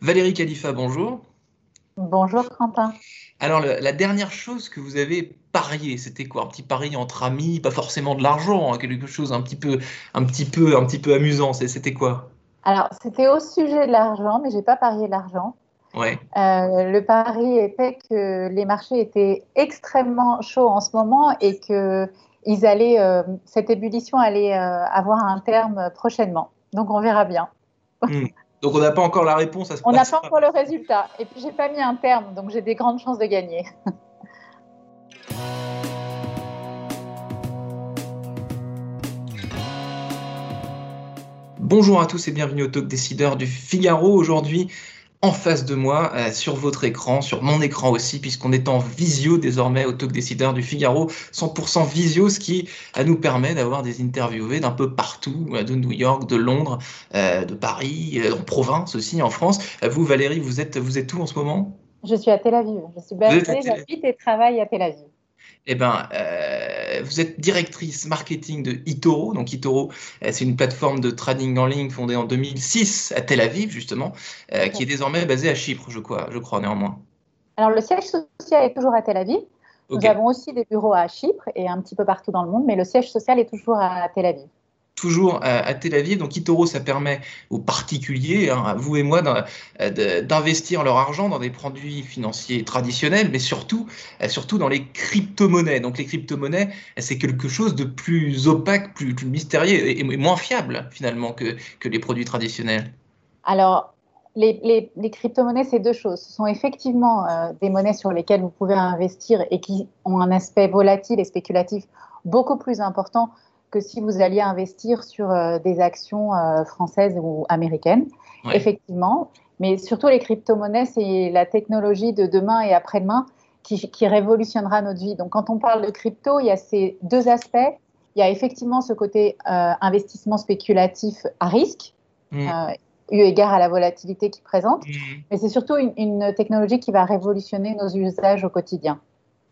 Valérie Khalifa, bonjour. Bonjour Quentin. Alors le- la dernière chose que vous avez parié, c'était quoi? Un petit pari entre amis, pas forcément de l'argent, hein, quelque chose un petit peu, un petit peu, un petit peu amusant. C'était quoi? Alors, c'était au sujet de l'argent, mais j'ai pas parié de l'argent. Ouais. Euh, le pari était que les marchés étaient extrêmement chauds en ce moment et que ils allaient, euh, cette ébullition allait euh, avoir un terme prochainement. Donc, on verra bien. Donc on n'a pas encore la réponse à ce On n'a pas encore le résultat. Et puis, j'ai pas mis un terme, donc j'ai des grandes chances de gagner. Bonjour à tous et bienvenue au Talk Décideur du Figaro. Aujourd'hui, en face de moi, euh, sur votre écran, sur mon écran aussi, puisqu'on est en visio désormais au Talk Décideur du Figaro, 100% visio, ce qui euh, nous permet d'avoir des interviewés d'un peu partout, euh, de New York, de Londres, de Paris, en province aussi, en France. Vous, Valérie, vous êtes, vous êtes où en ce moment? Je suis à Tel Aviv. Je suis basée, j'habite et travaille à Tel Aviv. Eh euh, vous êtes directrice marketing de eToro. Donc, eToro, euh, c'est une plateforme de trading en ligne fondée en 2006 à Tel Aviv, justement, euh, qui est désormais basée à Chypre, je crois, je crois néanmoins. Alors, le siège social est toujours à Tel Aviv. Nous avons aussi des bureaux à Chypre et un petit peu partout dans le monde, mais le siège social est toujours à Tel Aviv. Toujours à, à Tel Aviv. Donc, eToro, ça permet aux particuliers, hein, à vous et moi, euh, d'investir leur argent dans des produits financiers traditionnels, mais surtout, euh, surtout dans les crypto-monnaies. Donc, les crypto-monnaies, euh, c'est quelque chose de plus opaque, plus, mystérieux et, moins fiable, finalement, que, que les produits traditionnels. Alors, les, les- les crypto-monnaies, c'est deux choses. Ce sont effectivement euh, des monnaies sur lesquelles vous pouvez investir et qui ont un aspect volatile et spéculatif beaucoup plus important que si vous alliez investir sur euh, des actions euh, françaises ou américaines. Ouais. Effectivement. Mais surtout, les crypto-monnaies, c'est la technologie de demain et après-demain qui, qui révolutionnera notre vie. Donc, quand on parle de crypto, il y a ces deux aspects. Il y a effectivement ce côté euh, investissement spéculatif à risque, Mm. eu égard à la volatilité qu'il présente, Mhm. mais c'est surtout une, une technologie qui va révolutionner nos usages au quotidien.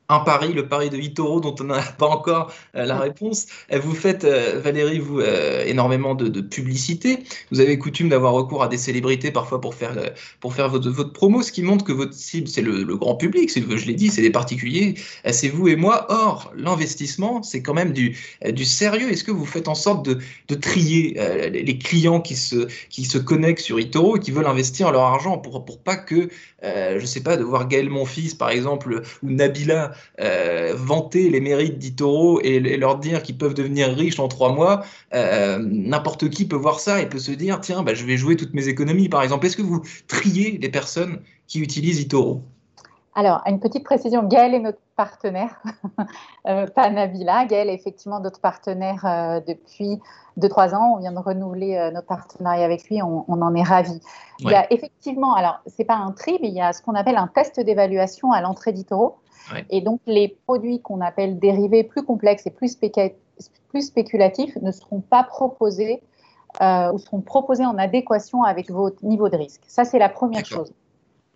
Un pari, le pari de Itoro dont on n'a pas encore euh, la réponse. Euh, Vous faites, euh, Valérie, vous, énormément de, publicité. Vous avez coutume d'avoir recours à des célébrités parfois pour faire, pour faire votre, votre promo, ce qui montre que votre cible, c'est le, grand public, je l'ai dit, c'est des particuliers, c'est vous et moi. Or, l'investissement, c'est quand même du, du sérieux. Est-ce que vous faites en sorte de, de trier les clients qui se, qui se connectent sur Itoro et qui veulent investir leur argent pour, pour pas que, je sais pas, de voir Gaël Monfils, par exemple, ou Nabila euh, vanter les mérites d'Itoro et, et leur dire qu'ils peuvent devenir riches en trois mois, euh, n'importe qui peut voir ça et peut se dire tiens, bah, je vais jouer toutes mes économies, par exemple. Est-ce que vous triez les personnes qui utilisent Itoro? Alors, une petite précision, Gaël est notre partenaire, euh, pas Nabila. Gaël est effectivement notre partenaire euh, depuis 2-3 ans. On vient de renouveler euh, notre partenariat avec lui, on, on en est ravis. Il y a effectivement, alors, c'est pas un tri, mais il y a ce qu'on appelle un test d'évaluation à l'entrée d'Itoro. Ouais. Et donc, les produits qu'on appelle dérivés plus complexes et plus, spéca- plus spéculatifs ne seront pas proposés euh, ou seront proposés en adéquation avec votre niveau de risque. Ça, c'est la première chose.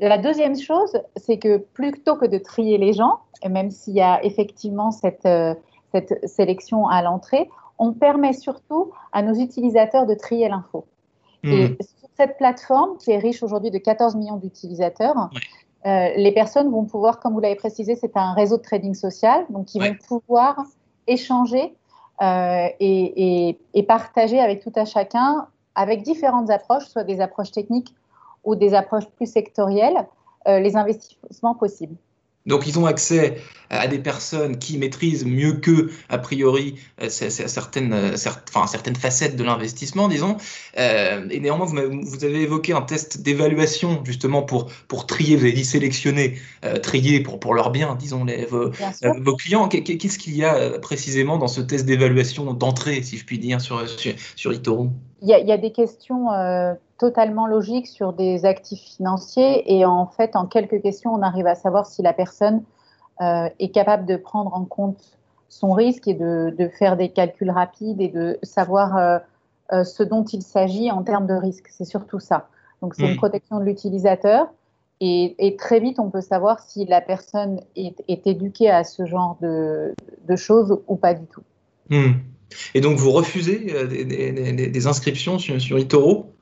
La deuxième chose, c'est que plutôt que de trier les gens, et même s'il y a effectivement cette, euh, cette sélection à l'entrée, on permet surtout à nos utilisateurs de trier l'info. Hmm. Et sur cette plateforme, qui est riche aujourd'hui de 14 millions d'utilisateurs, euh, les personnes vont pouvoir, comme vous l'avez précisé, c'est un réseau de trading social, donc ils vont pouvoir échanger euh, et, et- et partager avec tout à chacun, avec différentes approches, soit des approches techniques ou des approches plus sectorielles, euh, les investissements possibles. Donc ils ont accès à des personnes qui maîtrisent mieux qu'eux, a priori, euh, certaines, euh, certaines facettes de l'investissement, disons. Et néanmoins, vous, avez évoqué un test d'évaluation, justement, pour, pour trier, vous avez dit sélectionner, trier pour, pour leur bien, disons, les, vos, clients. Qu'est- Qu'est-ce qu'il y a précisément dans ce test d'évaluation d'entrée, si je puis dire, sur, sur, sur eToro Il y, a, il y a des questions euh, totalement logique sur des actifs financiers et en fait, en quelques questions, on arrive à savoir si la personne euh, est capable de prendre en compte son risque et de, de, faire des calculs rapides et de savoir euh, euh, ce dont il s'agit en termes de risque. C'est surtout ça. Donc, c'est mmh. une protection de l'utilisateur. Et, et, très vite, on peut savoir si la personne est, est éduquée à ce genre de, de, choses ou pas du tout. Mmh. Et donc, vous refusez des, des, des inscriptions sur, sur eToro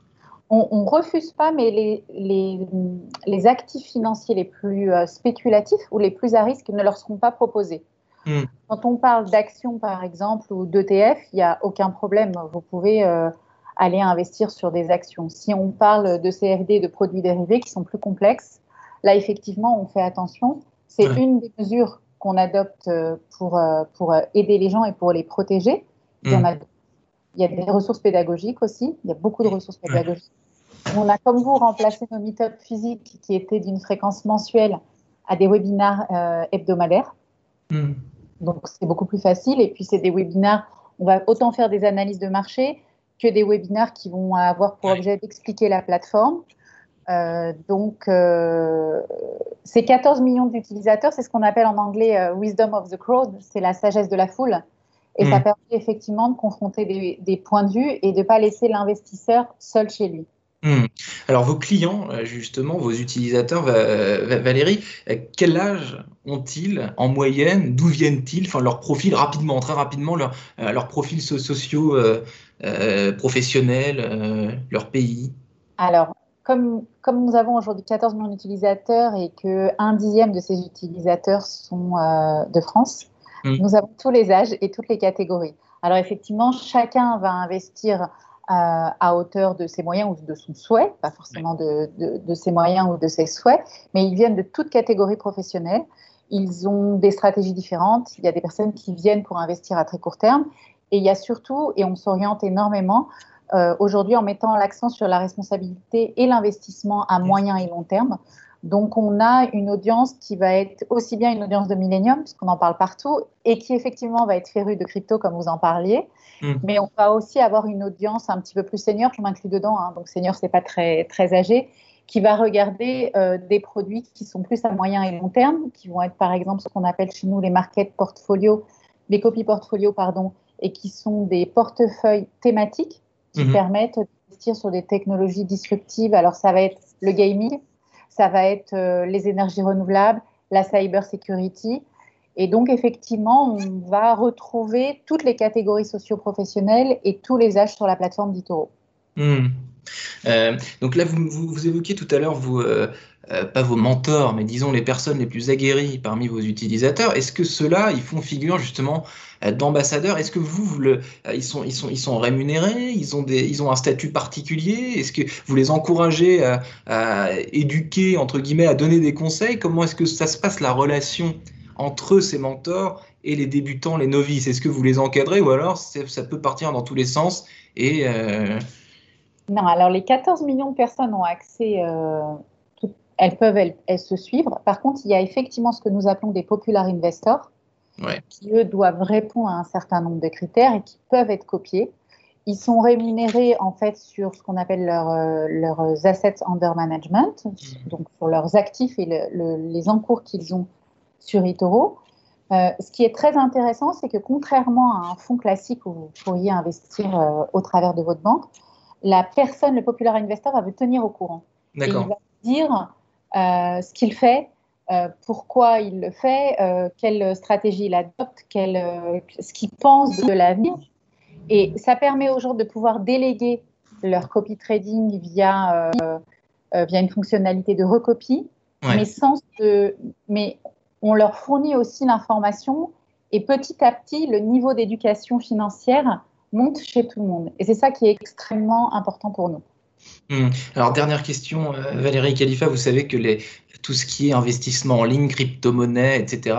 on ne refuse pas, mais les, les, les, actifs financiers les plus euh, spéculatifs ou les plus à risque ne leur seront pas proposés. Mmh. Quand on parle d'actions, par exemple, ou d'ETF, il n'y a aucun problème. Vous pouvez euh, aller investir sur des actions. Si on parle de CFD, de produits dérivés qui sont plus complexes, là, effectivement, on fait attention. C'est ouais. une des mesures qu'on adopte euh, pour, pour aider les gens et pour les protéger. Il y, en a, il y a des ressources pédagogiques aussi. Il y a beaucoup de ressources pédagogiques. On a, comme vous, remplacé nos meet-up physiques qui étaient d'une fréquence mensuelle à des webinaires euh, hebdomadaires. Mm. Donc, c'est beaucoup plus facile. Et puis, c'est des webinaires, on va autant faire des analyses de marché que des webinaires qui vont avoir pour objet d'expliquer la plateforme. Euh, donc, euh, c'est 14 millions d'utilisateurs, c'est ce qu'on appelle en anglais euh, wisdom of the crowd, c'est la sagesse de la foule. Et mmh. ça permet effectivement de confronter des, des, points de vue et de ne pas laisser l'investisseur seul chez lui. Mmh. Alors, vos clients, justement, vos utilisateurs, Valérie, quel âge ont-ils en moyenne? D'où viennent-ils? Enfin, leur profil rapidement, très rapidement, leur, leur profil sociaux, euh, professionnels, euh, leur pays Alors, comme, comme, nous avons aujourd'hui 14 millions d'utilisateurs et qu'un dixième de ces utilisateurs sont euh, de France, mmh. nous avons tous les âges et toutes les catégories. Alors effectivement, chacun va investir euh, à hauteur de ses moyens ou de son souhait, pas forcément de, de, de, ses moyens ou de ses souhaits, mais ils viennent de toutes catégories professionnelles. Ils ont des stratégies différentes. Il y a des personnes qui viennent pour investir à très court terme et il y a surtout, et on s'oriente énormément euh, aujourd'hui en mettant l'accent sur la responsabilité et l'investissement à moyen et long terme. Donc, on a une audience qui va être aussi bien une audience de millénium, puisqu'on en parle partout, et qui effectivement va être férue de crypto, comme vous en parliez. Mmh. Mais on va aussi avoir une audience un petit peu plus senior, je m'inclus dedans, hein, donc senior, c'est pas très, très âgé, qui va regarder euh, des produits qui sont plus à moyen et long terme, qui vont être par exemple ce qu'on appelle chez nous les market portfolio, les copies portfolio, pardon, et qui sont des portefeuilles thématiques qui mmh. permettent d'investir sur des technologies disruptives. Alors, ça va être le gaming, ça va être euh, les énergies renouvelables, la cyber security. Et donc, effectivement, on va retrouver toutes les catégories socio-professionnelles et tous les âges sur la plateforme d'Itoro. Mmh. Euh, donc là, vous, évoquiez tout à l'heure, euh, euh, pas vos mentors, mais disons les personnes les plus aguerries parmi vos utilisateurs. Est-ce que ceux-là, ils font figure justement d'ambassadeurs? Est-ce que vous, ils, sont, rémunérés? Ils ont, un statut particulier? Est-ce que vous les encouragez à, éduquer, entre guillemets, à donner des conseils? Comment est-ce que ça se passe la relation entre ces mentors et les débutants, les novices? Est-ce que vous les encadrez ou alors ça peut partir dans tous les sens et. Non, alors les 14 millions de personnes ont accès euh, elles peuvent elles, elles, se suivre. Par contre, il y a effectivement ce que nous appelons des popular investors, ouais. qui eux doivent répondre à un certain nombre de critères et qui peuvent être copiés. Ils sont rémunérés en fait sur ce qu'on appelle leur, euh, leurs assets under management, mmh. donc sur leurs actifs et le, le, les encours qu'ils ont sur eToro. Euh, ce qui est très intéressant, c'est que contrairement à un fonds classique où vous pourriez investir euh, au travers de votre banque, la personne, le popular investor, va vous tenir au courant. D'accord. Il va dire euh, ce qu'il fait, euh, pourquoi il le fait, euh, quelle stratégie il adopte, quel, ce qu'il pense de l'avenir. Et ça permet aux gens de pouvoir déléguer leur copy trading via, via une fonctionnalité de recopie, ouais. mais, sans ce, mais on leur fournit aussi l'information et petit à petit, le niveau d'éducation financière monte chez tout le monde. Et c'est ça qui est extrêmement important pour nous. Mmh. Alors, dernière question, euh, Valérie Khalifa, vous savez que tout ce qui est investissement en ligne, crypto-monnaie, etc.,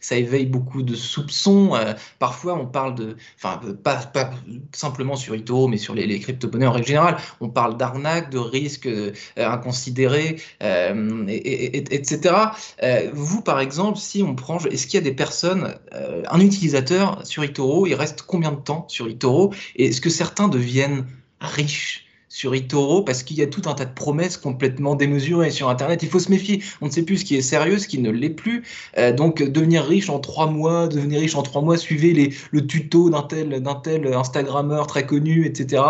ça, éveille beaucoup de soupçons. Euh, parfois, on parle de, enfin, pas, pas simplement sur eToro, mais sur les, crypto-monnaies en règle générale, on parle d'arnaques, de risques euh, inconsidérés, euh, et, et, etc. Euh, vous, par exemple, si on prend, est-ce qu'il y a des personnes, euh, un utilisateur sur eToro, il reste combien de temps sur eToro Et est-ce que certains deviennent riches? Sur Itoro parce qu'il y a tout un tas de promesses complètement démesurées sur Internet. Il faut se méfier. On ne sait plus ce qui est sérieux, ce qui ne l'est plus. Euh, donc, devenir riche en trois mois, devenir riche en trois mois, suivez les, le tuto d'un tel, d'un tel Instagrammeur très connu, etc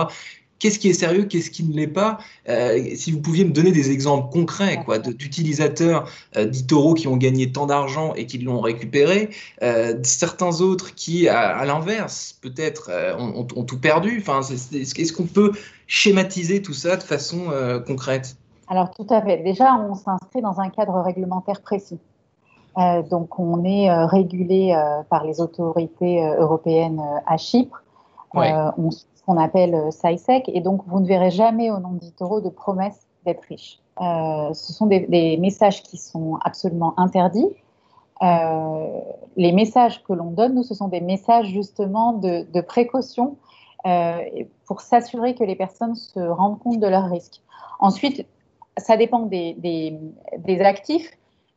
qu'est-ce qui est sérieux, qu'est-ce qui ne l'est pas? Euh, si vous pouviez me donner des exemples concrets quoi, d'utilisateurs euh, d'Itoro qui ont gagné tant d'argent et qui l'ont récupéré, euh, certains autres qui, à, l'inverse, peut-être ont, tout perdu. Enfin, est-ce qu'on peut schématiser tout ça de façon concrète? Alors tout à fait. Déjà, on s'inscrit dans un cadre réglementaire précis. donc on est régulé par les autorités européennes à Chypre. on qu'on appelle euh, SciSec. Et donc, vous ne verrez jamais au nom d'Itoro de promesse d'être riche. Euh, ce sont des, messages qui sont absolument interdits. Euh, les messages que l'on donne, nous, ce sont des messages justement de, précaution pour s'assurer que les personnes se rendent compte de leurs risques. Ensuite, ça dépend des actifs,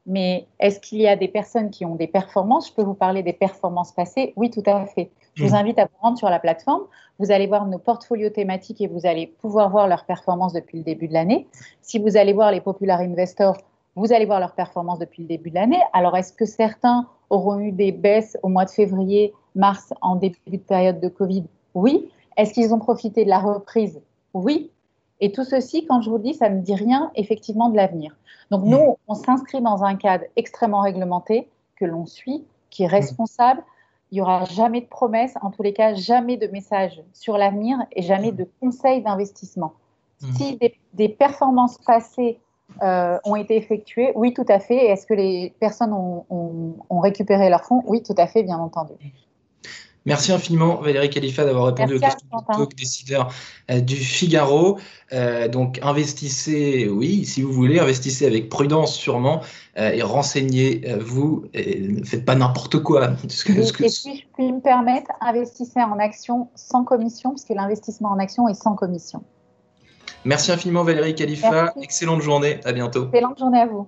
mais est-ce qu'il y a des personnes qui ont des performances? Je peux vous parler des performances passées? Oui, tout à fait. Je vous mmh. invite à vous rendre sur la plateforme. Vous allez voir nos portfolios thématiques et vous allez pouvoir voir leurs performances depuis le début de l'année. Si vous allez voir les Popular Investors, vous allez voir leurs performances depuis le début de l'année. Alors, est-ce que certains auront eu des baisses au mois de février, mars, en début de période de Covid? Oui. Est-ce qu'ils ont profité de la reprise? Oui. Et tout ceci, quand je vous le dis, ça ne dit rien effectivement de l'avenir. Donc, nous, mmh. on s'inscrit dans un cadre extrêmement réglementé que l'on suit, qui est responsable, il n'y aura jamais de promesses, en tous les cas, jamais de messages sur l'avenir et jamais de conseils d'investissement. Si des, performances passées euh, ont été effectuées, oui, tout à fait. Est-ce que les personnes ont, récupéré leurs fonds? Oui, tout à fait, bien entendu. Merci infiniment Valérie Khalifa d'avoir répondu aux questions du talk décideur euh, du Figaro. Euh, donc investissez, oui, si vous voulez, investissez avec prudence sûrement euh, et renseignez-vous. ne faites pas n'importe quoi. Que, et, si je puis me permettre, investissez en action sans commission, puisque l'investissement en action est sans commission. Merci infiniment Valérie Khalifa. Excellente journée. À bientôt. Excellente journée à vous.